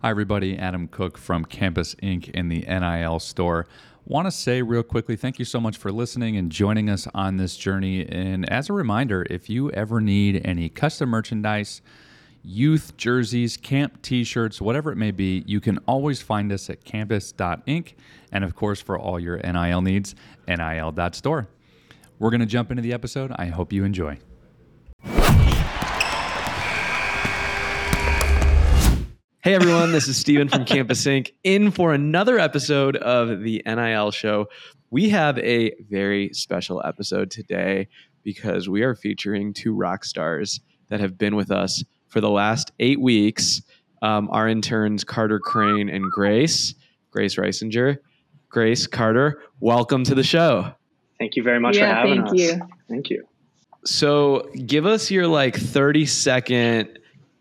Hi, everybody. Adam Cook from Campus Inc. in the NIL store. Want to say real quickly, thank you so much for listening and joining us on this journey. And as a reminder, if you ever need any custom merchandise, youth jerseys, camp t shirts, whatever it may be, you can always find us at campus.inc. And of course, for all your NIL needs, nil.store. We're going to jump into the episode. I hope you enjoy. Hey everyone, this is Steven from Campus Inc. in for another episode of the NIL show. We have a very special episode today because we are featuring two rock stars that have been with us for the last eight weeks. Um, our interns, Carter Crayne and Grace, Grace Risinger. Grace, Carter, welcome to the show. Thank you very much yeah, for having thank us. You. Thank you. So, give us your like 30 second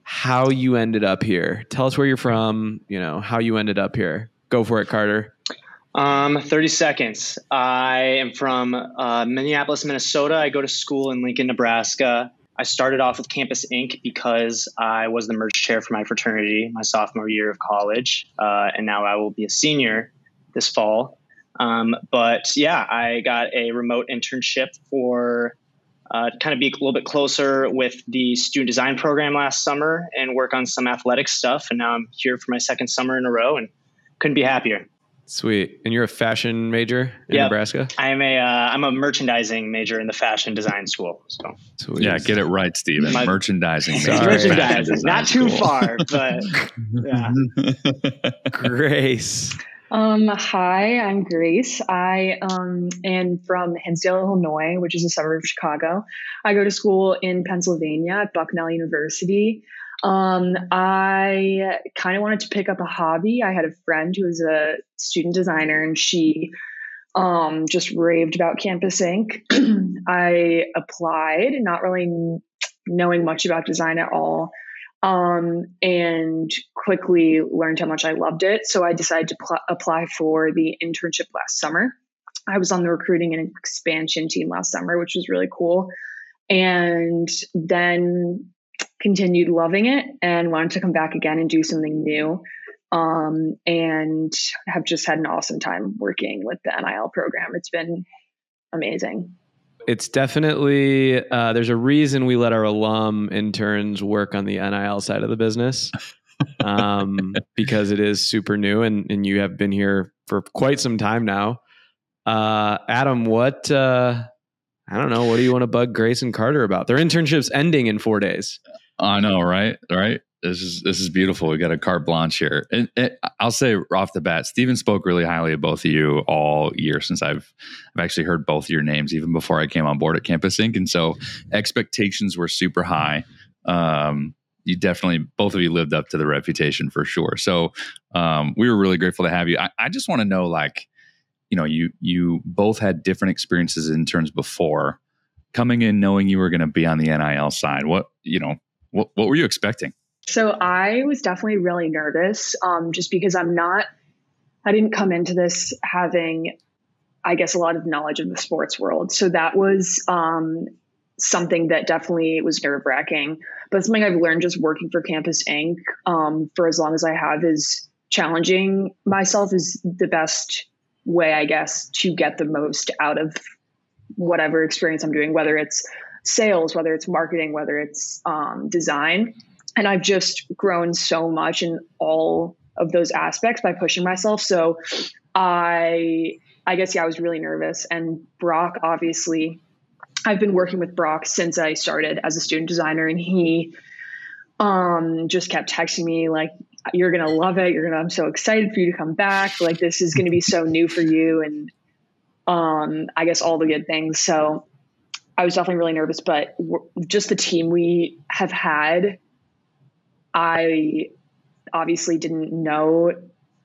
how you ended up here. Tell us where you're from, you know, how you ended up here. Go for it, Carter. Um, 30 seconds. I am from uh, Minneapolis, Minnesota. I go to school in Lincoln, Nebraska. I started off with Campus Inc. because I was the merch chair for my fraternity my sophomore year of college. Uh, and now I will be a senior this fall. Um, but yeah, I got a remote internship for uh, kind of be a little bit closer with the student design program last summer and work on some athletic stuff. And now I'm here for my second summer in a row and couldn't be happier. Sweet. And you're a fashion major in Yep. Nebraska? I am a uh, I'm a merchandising major in the fashion design school. So Sweet. Yeah, get it right, Steven. My- Merchandising. Sorry. major, merchandising, not too far, but yeah. Grace. Um, hi, I'm Grace. I um, am from Hinsdale, Illinois, which is a suburb of Chicago. I go to school in Pennsylvania at Bucknell University. Um, I kind of wanted to pick up a hobby. I had a friend who was a student designer, and she um, just raved about Campus Inc. I applied, not really knowing much about design at all um, and quickly learned how much I loved it. So I decided to pl- apply for the internship last summer. I was on the recruiting and expansion team last summer, which was really cool. And then continued loving it and wanted to come back again and do something new. Um, and have just had an awesome time working with the NIL program. It's been amazing. It's definitely, uh, there's a reason we let our alum interns work on the NIL side of the business um, because it is super new and, and you have been here for quite some time now. Uh, Adam, what, uh, I don't know, what do you want to bug Grace and Carter about? Their internship's ending in four days. I know, right? Right. This is this is beautiful. We got a carte blanche here, and, I'll say off the bat, Steven spoke really highly of both of you all year since I've I've actually heard both your names even before I came on board at Campus Inc. And so expectations were super high. Um, you definitely both of you lived up to the reputation for sure. So um, we were really grateful to have you. I, I just want to know, like, you know, you you both had different experiences in terms before coming in, knowing you were going to be on the NIL side. What you know, what what were you expecting? So I was definitely really nervous, um, just because I'm not, I didn't come into this having, I guess, a lot of knowledge of the sports world. So that was um, something that definitely was nerve wracking. But something I've learned just working for Campus Inc. Um, for as long as I have is challenging myself is the best way, I guess, to get the most out of whatever experience I'm doing, whether it's sales, whether it's marketing, whether it's um, design and I've just grown so much in all of those aspects by pushing myself. So I I guess yeah, I was really nervous. And Brock, obviously, I've been working with Brock since I started as a student designer, and he um just kept texting me like you're gonna love it. You're gonna I'm so excited for you to come back. Like this is gonna be so new for you and um I guess all the good things. So I was definitely really nervous, but just the team we have had I obviously didn't know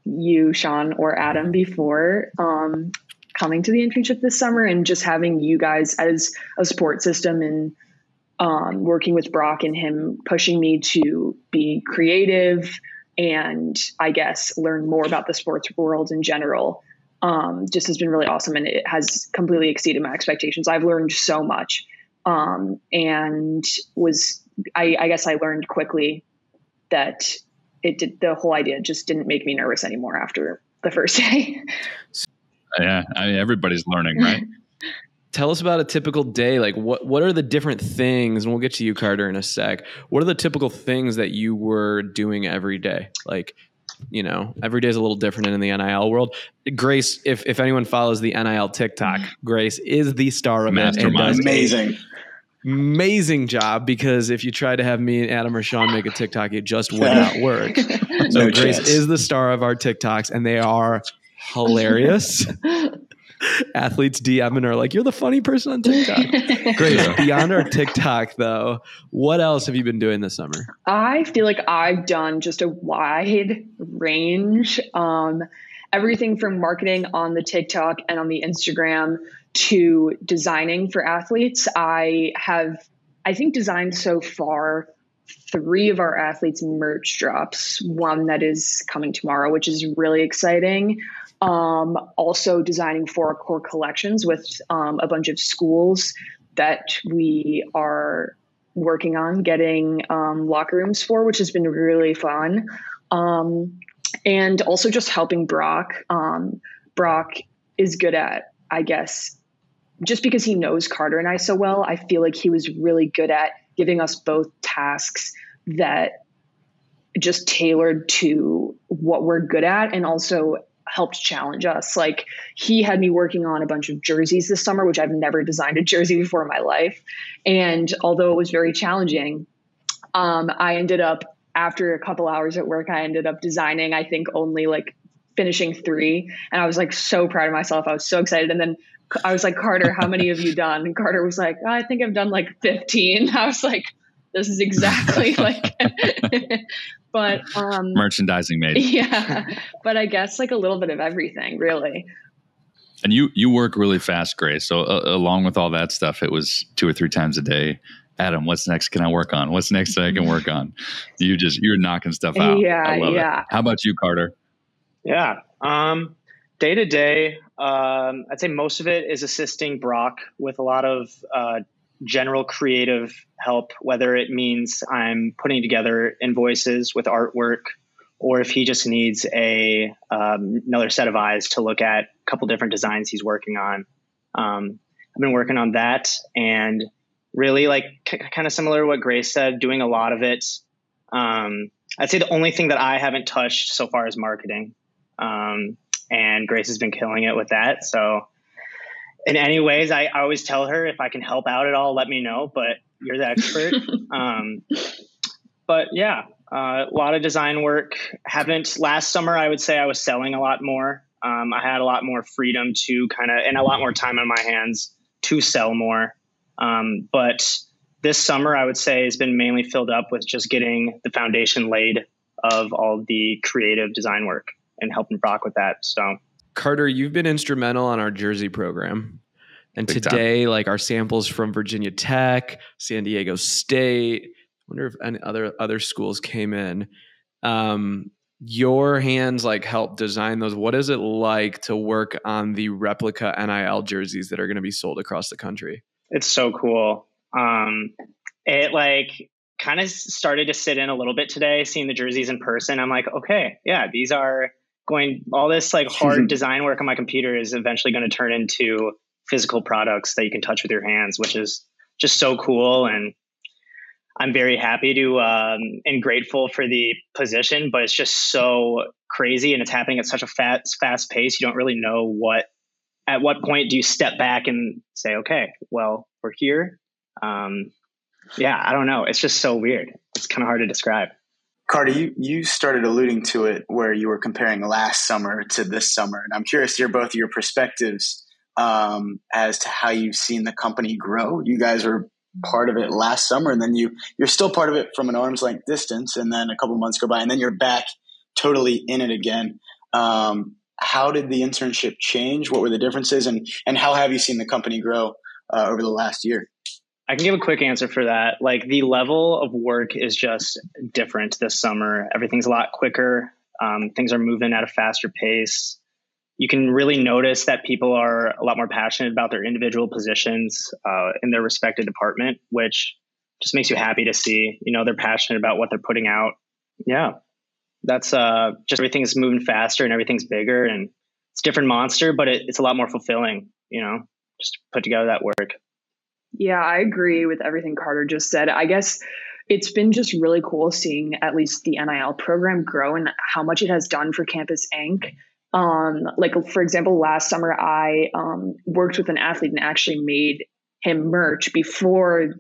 you, Sean, or Adam before um, coming to the internship this summer, and just having you guys as a support system and um, working with Brock and him pushing me to be creative and I guess learn more about the sports world in general. Um, just has been really awesome, and it has completely exceeded my expectations. I've learned so much, um, and was I, I guess I learned quickly that it did the whole idea just didn't make me nervous anymore after the first day. yeah, I mean everybody's learning, right? Tell us about a typical day. Like what what are the different things and we'll get to you Carter in a sec. What are the typical things that you were doing every day? Like you know, every day is a little different in the NIL world. Grace, if if anyone follows the NIL TikTok, mm. Grace is the star of it and does amazing amazing job because if you tried to have me and Adam or Sean make a TikTok, it just would not work. so No Grace chance. is the star of our TikToks, and they are hilarious. Athletes DM and are like, "You're the funny person on TikTok." Grace, beyond our TikTok though, what else have you been doing this summer? I feel like I've done just a wide range. Um, everything from marketing on the TikTok and on the Instagram to designing for athletes. I have, I think, designed so far three of our athletes' merch drops. One that is coming tomorrow, which is really exciting. Um, also, designing for our core collections with um, a bunch of schools that we are working on getting um, locker rooms for, which has been really fun. Um, and also just helping Brock. Um, Brock is good at, I guess, just because he knows Carter and I so well, I feel like he was really good at giving us both tasks that just tailored to what we're good at and also helped challenge us. Like he had me working on a bunch of jerseys this summer, which I've never designed a jersey before in my life. And although it was very challenging, um, I ended up after a couple hours at work, I ended up designing, I think only like finishing three. And I was like so proud of myself. I was so excited. And then I was like, Carter, how many have you done? And Carter was like, oh, I think I've done like 15. I was like, this is exactly like, but, um, merchandising made. yeah, but I guess like a little bit of everything really. And you you work really fast, Grace. So uh, along with all that stuff, it was two or three times a day. Adam, what's next? Can I work on? What's next that I can work on? You just you're knocking stuff out. Yeah, I love yeah. it. How about you, Carter? Yeah. Um, day to day, um, I'd say most of it is assisting Brock with a lot of uh, general creative help, whether it means I'm putting together invoices with artwork, or if he just needs a um, another set of eyes to look at a couple different designs he's working on. Um, I've been working on that and really like kind of similar to what Grace said, doing a lot of it. Um, I'd say the only thing that I haven't touched so far is marketing. Um, and Grace has been killing it with that. So, in any ways, I, I always tell her if I can help out at all, let me know. But you're the expert. um, but yeah, uh, a lot of design work. Haven't last summer. I would say I was selling a lot more. Um, I had a lot more freedom to kind of and a lot more time on my hands to sell more. Um, but this summer, I would say, has been mainly filled up with just getting the foundation laid of all the creative design work and helping Brock with that. So, Carter, you've been instrumental on our jersey program. And Big time. today, like our samples from Virginia Tech, San Diego State, I wonder if any other other schools came in. Um, your hands like help design those. What is it like to work on the replica NIL jerseys that are going to be sold across the country? it's so cool. Um, it like kind of started to sit in a little bit today, seeing the jerseys in person. I'm like, okay, yeah, these are going. All this like hard design work on my computer is eventually going to turn into physical products that you can touch with your hands, which is just so cool. And I'm very happy to um, and grateful for the position, but it's just so crazy and it's happening at such a fast fast pace. You don't really know what at what point do you step back and say, okay, well, we're here. Um, yeah, I don't know. It's just so weird. It's kind of hard to describe. Carter, you, you started alluding to it where you were comparing last summer to this summer. And I'm curious to hear both your perspectives um, as to how you've seen the company grow. You guys were part of it last summer, and then you, you're still part of it from an arm's length distance. And then a couple months go by, and then you're back totally in it again. Um, how did the internship change? What were the differences? And, and how have you seen the company grow uh, over the last year? I can give a quick answer for that. Like the level of work is just different this summer. Everything's a lot quicker. Um, things are moving at a faster pace. You can really notice that people are a lot more passionate about their individual positions uh, in their respective department, which just makes you happy to see. You know, they're passionate about what they're putting out. Yeah. That's uh, just everything's moving faster and everything's bigger and it's a different monster, but it, it's a lot more fulfilling, you know, just put together that work. Yeah, I agree with everything Carter just said. I guess it's been just really cool seeing at least the NIL program grow and how much it has done for Campus Inc. Um, like for example, last summer I um, worked with an athlete and actually made him merch before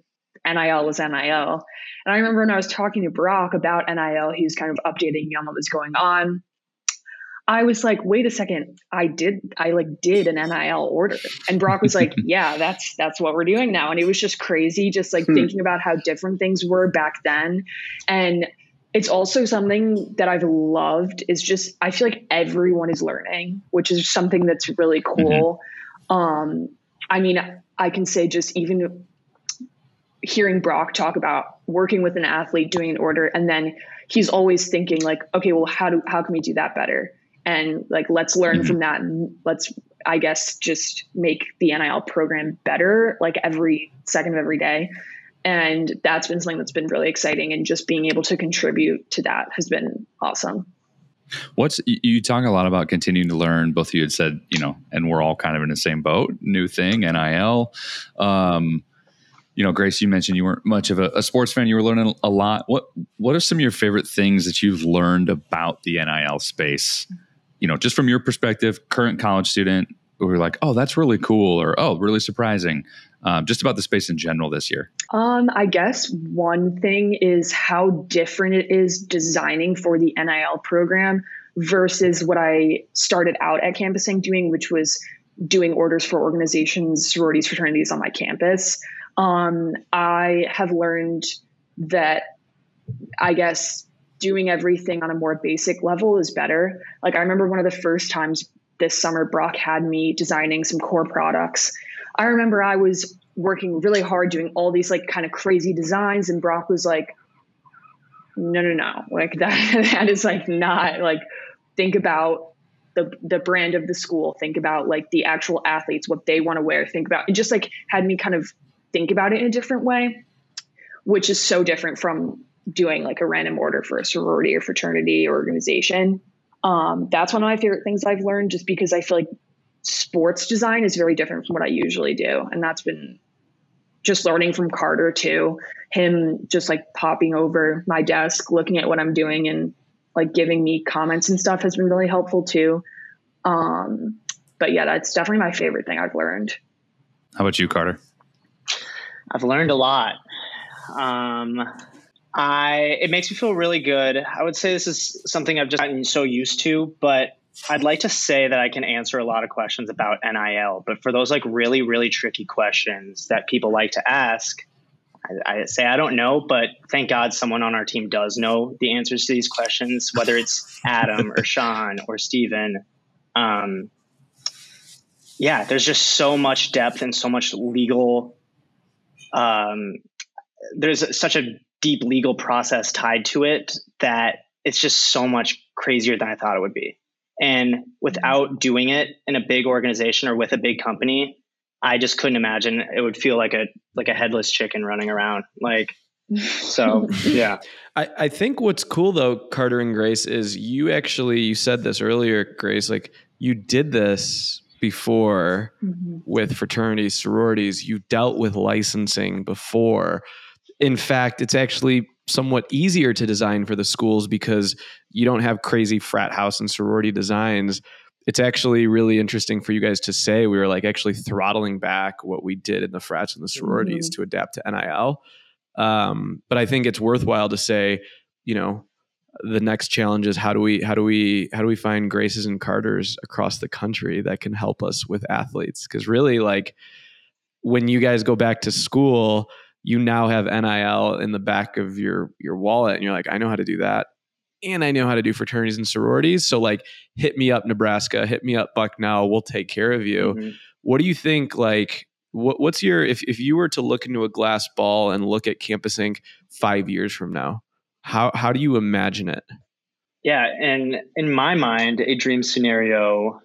NIL was NIL. And I remember when I was talking to Brock about NIL, he was kind of updating me on what was going on. I was like, wait a second, I did I like did an NIL order. And Brock was like, Yeah, that's that's what we're doing now. And it was just crazy, just like hmm. thinking about how different things were back then. And it's also something that I've loved is just I feel like everyone is learning, which is something that's really cool. Mm-hmm. Um, I mean, I can say just even hearing Brock talk about working with an athlete, doing an order, and then he's always thinking like, okay, well, how do how can we do that better? And like, let's learn mm-hmm. from that, and let's, I guess, just make the NIL program better, like every second of every day. And that's been something that's been really exciting, and just being able to contribute to that has been awesome. What's you talk a lot about continuing to learn? Both of you had said, you know, and we're all kind of in the same boat. New thing, NIL. Um, you know, Grace, you mentioned you weren't much of a, a, sports fan. You were learning a lot. What What are some of your favorite things that you've learned about the NIL space? You know, just from your perspective, current college student, who are like, "Oh, that's really cool," or "Oh, really surprising." Um, just about the space in general this year. Um, I guess one thing is how different it is designing for the NIL program versus what I started out at Campus Inc doing, which was doing orders for organizations, sororities, fraternities on my campus. Um, I have learned that I guess doing everything on a more basic level is better. Like I remember one of the first times this summer Brock had me designing some core products. I remember I was working really hard doing all these like kind of crazy designs and Brock was like no no no like that that is like not like think about the the brand of the school think about like the actual athletes what they want to wear think about it just like had me kind of think about it in a different way, which is so different from doing like a random order for a sorority or fraternity organization. Um, that's one of my favorite things I've learned just because I feel like sports design is very different from what I usually do. And that's been just learning from Carter too. Him just like popping over my desk, looking at what I'm doing and like giving me comments and stuff has been really helpful too. Um, but yeah, that's definitely my favorite thing I've learned. How about you, Carter? I've learned a lot. Um, I it makes me feel really good. I would say this is something I've just gotten so used to, but I'd like to say that I can answer a lot of questions about NIL. But for those like really really tricky questions that people like to ask, I, I say I don't know. But thank God someone on our team does know the answers to these questions, whether it's Adam or Sean or Steven. Um, yeah, there's just so much depth and so much legal um, there's such a deep legal process tied to it that it's just so much crazier than I thought it would be. And without doing it in a big organization or with a big company, I just couldn't imagine it would feel like a like a headless chicken running around. Like so yeah. I, I think what's cool though, Carter and Grace, is you actually you said this earlier, Grace, like you did this before mm-hmm. with fraternities, sororities. You dealt with licensing before. In fact, it's actually somewhat easier to design for the schools because you don't have crazy frat house and sorority designs. It's actually really interesting for you guys to say we were like actually throttling back what we did in the frats and the sororities mm-hmm. to adapt to NIL. Um, but I think it's worthwhile to say, you know, the next challenge is how do we how do we how do we find graces and carters across the country that can help us with athletes because really like when you guys go back to school you now have nil in the back of your your wallet and you're like i know how to do that and i know how to do fraternities and sororities so like hit me up nebraska hit me up bucknell we'll take care of you mm-hmm. what do you think like what, what's your if, if you were to look into a glass ball and look at campus Inc five years from now how how do you imagine it? Yeah, and in my mind, a dream scenario,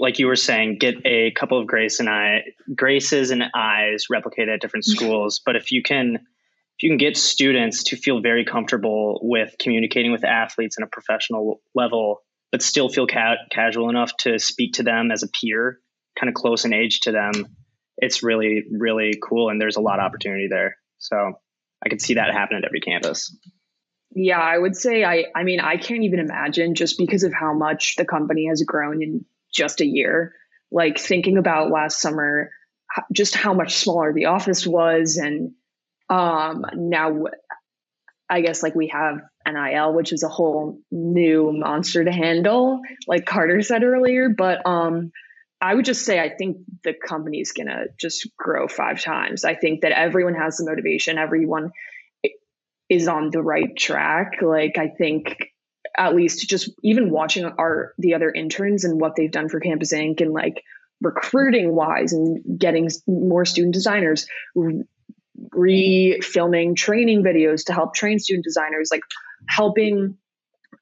like you were saying, get a couple of Grace and I, Graces and I's replicated at different schools. but if you can if you can get students to feel very comfortable with communicating with athletes in a professional level, but still feel ca- casual enough to speak to them as a peer, kind of close in age to them, it's really, really cool. And there's a lot of opportunity there. So I could see that happen at every campus. Yeah, I would say I I mean I can't even imagine just because of how much the company has grown in just a year. Like thinking about last summer just how much smaller the office was and um, now, I guess like we have NIL, which is a whole new monster to handle, like Carter said earlier. But um, I would just say I think the company's gonna just grow five times. I think that everyone has the motivation. Everyone is on the right track. Like I think at least just even watching our the other interns and what they've done for Campus Inc. and like recruiting wise and getting more student designers re-filming training videos to help train student designers, like helping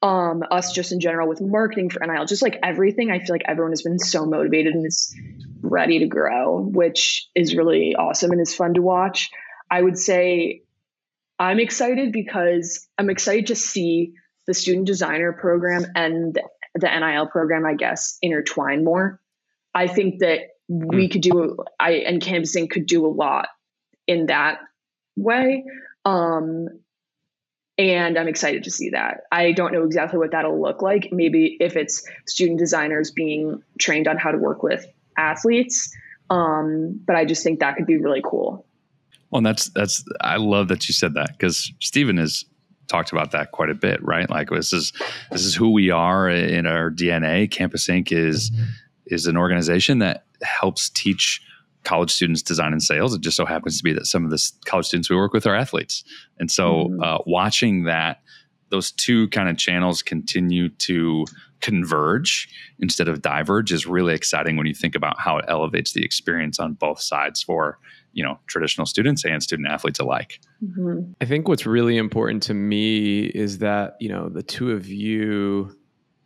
um, us just in general with marketing for NIL, just like everything. I feel like everyone has been so motivated and is ready to grow, which is really awesome and is fun to watch. I would say I'm excited because I'm excited to see the student designer program and the NIL program, I guess, intertwine more. I think that we hmm. could do, I and Campus Inc could do a lot in that way. Um, and I'm excited to see that. I don't know exactly what that'll look like. Maybe if it's student designers being trained on how to work with athletes, um, but I just think that could be really cool. Well, and that's that's I love that you said that because Steven has talked about that quite a bit, right? Like this is this is who we are in our DNA. Campus Inc. is is an organization that helps teach college students design and sales. It just so happens to be that some of the college students we work with are athletes. And so mm-hmm. uh, watching that, those two kind of channels continue to converge instead of diverge is really exciting when you think about how it elevates the experience on both sides for you know traditional students and student athletes alike mm-hmm. i think what's really important to me is that you know the two of you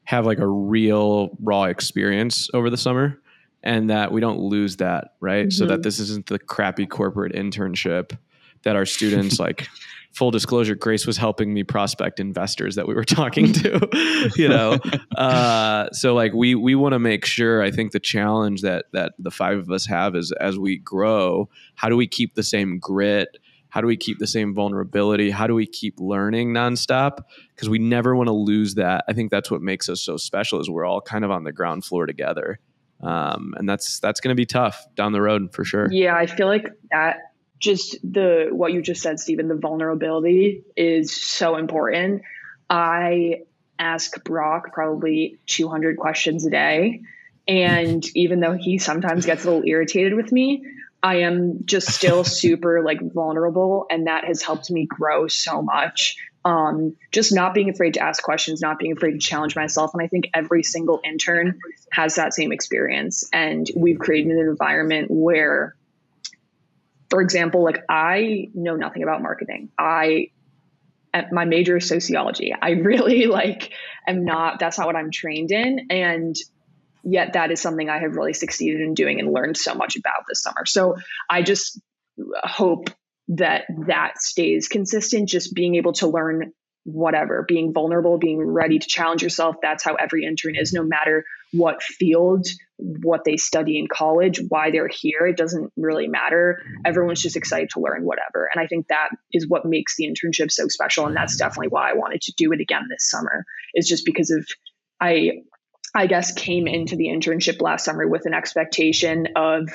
have like a real raw experience over the summer and that we don't lose that, right? Mm-hmm. So that mm-hmm. this isn't the crappy corporate internship that our students like full disclosure grace was helping me prospect investors that we were talking to you know? Uh, so like we we want to make sure i think the challenge that that the five of us have is as we grow how do we keep the same grit? How do we keep the same vulnerability? How do we keep learning nonstop? Because we never want to lose that. I think that's what makes us so special is we're all kind of on the ground floor together. Um, and that's that's going to be tough down the road for sure. Yeah, I feel like that just the what you just said, Steven, the vulnerability is so important. I ask Brock probably 200 questions a day, and even though he sometimes gets a little irritated with me, I am just still super like vulnerable, and that has helped me grow so much um, just not being afraid to ask questions, not being afraid to challenge myself. And I think every single intern has that same experience. And we've created an environment where, for example, like I know nothing about marketing. I my major is sociology. I really like am not that's not what I'm trained in. And yet that is something I have really succeeded in doing and learned so much about this summer. So I just hope that that stays consistent just being able to learn whatever being vulnerable being ready to challenge yourself. That's how every intern is no matter what field what they study in college why they're here it doesn't really matter. Everyone's just excited to learn whatever. And i think that is what makes the internship so special and that's definitely why i wanted to do it again this summer is just because of i i guess came into the internship last summer with an expectation of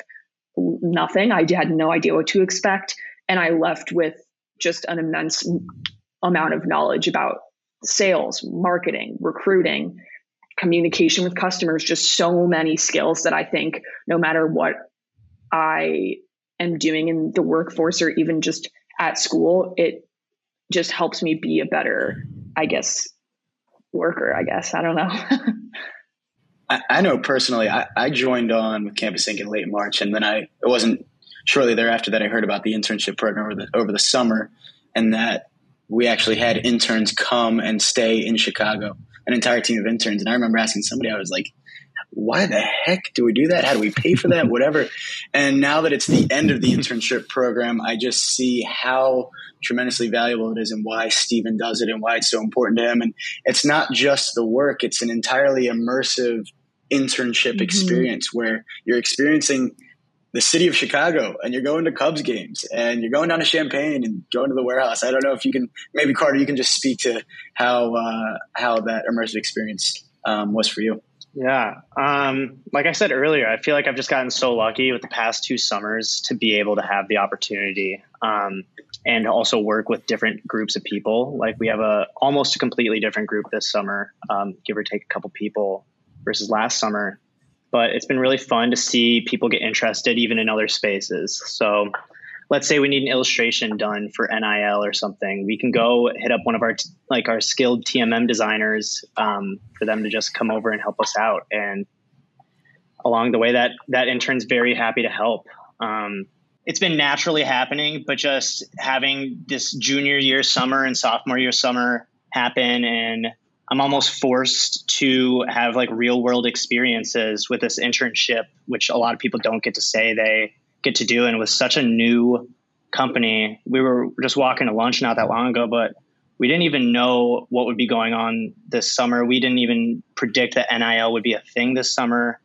nothing. I had no idea what to expect and I left with just an immense amount of knowledge about sales, marketing, recruiting, communication with customers, just so many skills that I think no matter what I am doing in the workforce or even just at school, it just helps me be a better, I guess, worker, I guess. I don't know. I, I, know personally, I, I joined on with Campus Inc. in late March, and then I it wasn't shortly thereafter that I heard about the internship program over the, over the summer and that we actually had interns come and stay in Chicago, an entire team of interns. And I remember asking somebody, I was like, why the heck do we do that? How do we pay for that? Whatever. And now that it's the end of the internship program, I just see how tremendously valuable it is and why Steven does it and why it's so important to him. And it's not just the work, it's an entirely immersive internship mm-hmm. experience where you're experiencing the city of Chicago and you're going to Cubs games and you're going down to Champaign and going to the warehouse. I don't know if you can, maybe Carter, you can just speak to how, uh, how that immersive experience um, was for you. Yeah. Um, like I said earlier, I feel like I've just gotten so lucky with the past two summers to be able to have the opportunity um, and also work with different groups of people. Like we have a almost a completely different group this summer, um, give or take a couple people versus last summer. But it's been really fun to see people get interested even in other spaces. So let's say we need an illustration done for NIL or something, we can go hit up one of our like our skilled TMM designers um, for them to just come over and help us out. And along the way, that that intern's very happy to help. Um, it's been naturally happening, but just having this junior year summer and sophomore year summer happen and I'm almost forced to have like real world experiences with this internship, which a lot of people don't get to say they get to do. And with such a new company, we were just walking to lunch not that long ago, but we didn't even know what would be going on this summer. We didn't even predict that NIL would be a thing this summer.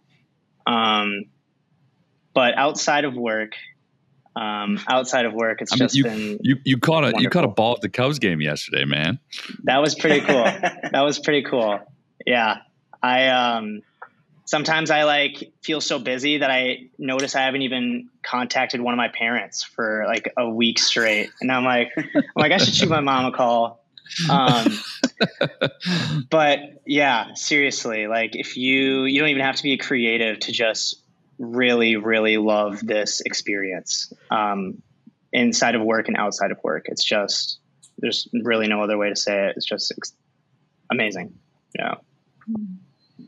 Um, but outside of work, um, outside of work, it's I mean, just you, been you you caught a wonderful. you caught a ball at the Cubs game yesterday, man. That was pretty cool. that was pretty cool. Yeah, I um, sometimes I like feel so busy that I notice I haven't even contacted one of my parents for like a week straight. And I'm like, I'm like, I should shoot my mom a call. Um, but yeah, seriously, like if you, you don't even have to be a creative to just really, really love this experience. Um, inside of work and outside of work. It's just, there's really no other way to say it. It's just amazing. Yeah.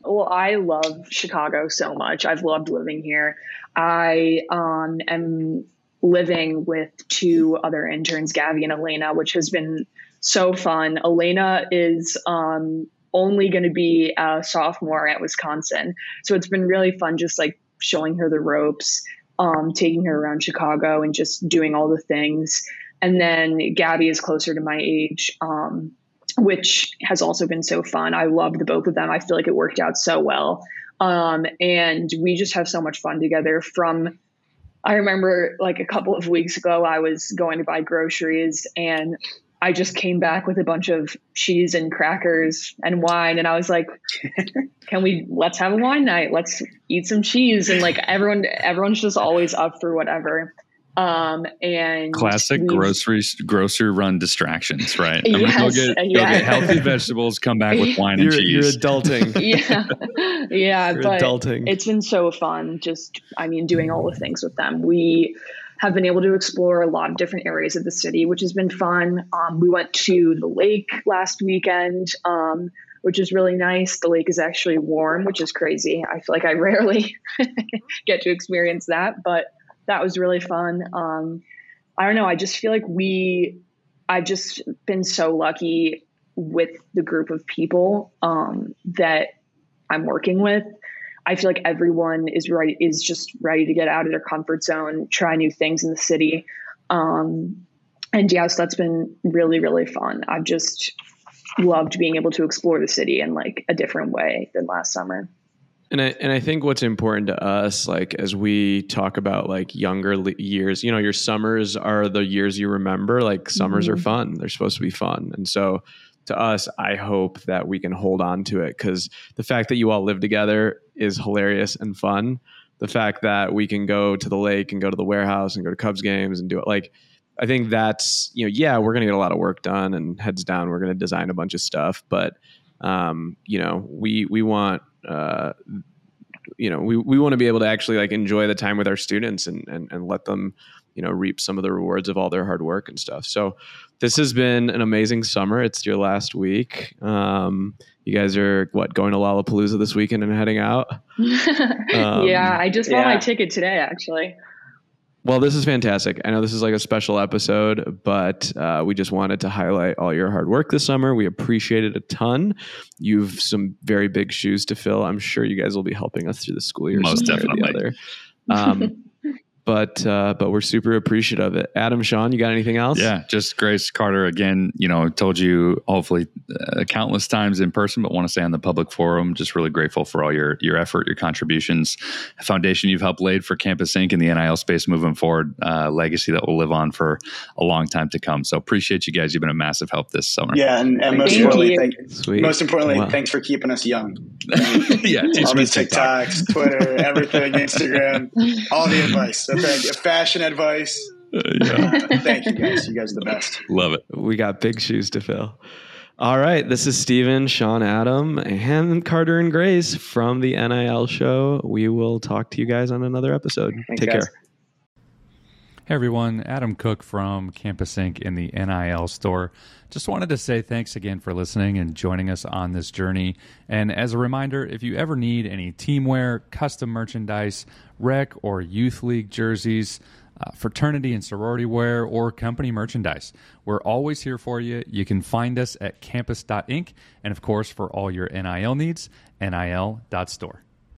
Well, I love Chicago so much. I've loved living here. I um, am living with two other interns, Gabby and Elena, which has been so fun. Elena is um, only going to be a sophomore at Wisconsin. So it's been really fun just like showing her the ropes, um, taking her around Chicago and just doing all the things. And then Gabby is closer to my age. Um, which has also been so fun. I love the both of them. I feel like it worked out so well. Um, and we just have so much fun together from I remember like a couple of weeks ago, I was going to buy groceries and I just came back with a bunch of cheese and crackers and wine. And I was like, can we, let's have a wine night. Let's eat some cheese. And like everyone, everyone's just always up for whatever. Um, and classic grocery grocery run distractions, right? I yes, go, get, yeah. go get healthy vegetables, come back with wine you're, and cheese. You're adulting. yeah, yeah, you're but adulting. it's been so fun. Just, I mean, doing all the things with them. We have been able to explore a lot of different areas of the city, which has been fun. Um, we went to the lake last weekend. Um, which is really nice. The lake is actually warm, which is crazy. I feel like I rarely get to experience that, but that was really fun. Um, I don't know. I just feel like we, I've just been so lucky with the group of people um, that I'm working with. I feel like everyone is right is just ready to get out of their comfort zone, try new things in the city. Um, and yes, that's been really really fun. I've just loved being able to explore the city in like a different way than last summer. And I, and I think what's important to us, like as we talk about like younger years, you know, your summers are the years you remember. Like summers mm-hmm. are fun; they're supposed to be fun, and so to us, I hope that we can hold on to it because the fact that you all live together is hilarious and fun. The fact that we can go to the lake and go to the warehouse and go to Cubs games and do it like. I think that's you know yeah we're gonna get a lot of work done and heads down we're gonna design a bunch of stuff but um, you know we we want uh, you know we, we want to be able to actually like enjoy the time with our students and, and and let them you know reap some of the rewards of all their hard work and stuff so this has been an amazing summer it's your last week um, you guys are what going to lollapalooza this weekend and heading out um, yeah i just bought yeah. my ticket today actually Well, this is fantastic. I know this is like a special episode, but uh, we just wanted to highlight all your hard work this summer. We appreciate it a ton. You've some very big shoes to fill. I'm sure you guys will be helping us through the school year. Most some or the definitely. other. Um, but uh, but we're super appreciative of it. Adam, Sean, you got anything else? Yeah, just Grace Carter again. You know, told you hopefully uh, countless times in person, but want to say on the public forum. Just really grateful for all your your effort, your contributions, foundation you've helped laid for Campus Inc. and the NIL space moving forward. Uh, legacy that will live on for a long time to come. So appreciate you guys. You've been a massive help this summer. Yeah, and, and most Thank importantly, you. thank, Sweet. most importantly, Wow. thanks for keeping us young. yeah. Teach all me TikTok. TikToks, Twitter, everything, Instagram, all the advice. So thank you. Fashion advice. Uh, yeah, thank you guys. You guys are the best. love it. we got big shoes to fill. All right, this is Steven, Sean, Adam, and Carter and Grace from the NIL show. We will talk to you guys on another episode. Thanks, Take guys. care. Hey everyone, Adam Cook from Campus Inc. in the NIL store. Just wanted to say thanks again for listening and joining us on this journey. And as a reminder, if you ever need any teamwear, custom merchandise, rec or youth league jerseys, uh, fraternity and sorority wear, or company merchandise, we're always here for you. You can find us at campus.inc. And of course, for all your NIL needs, nil.store.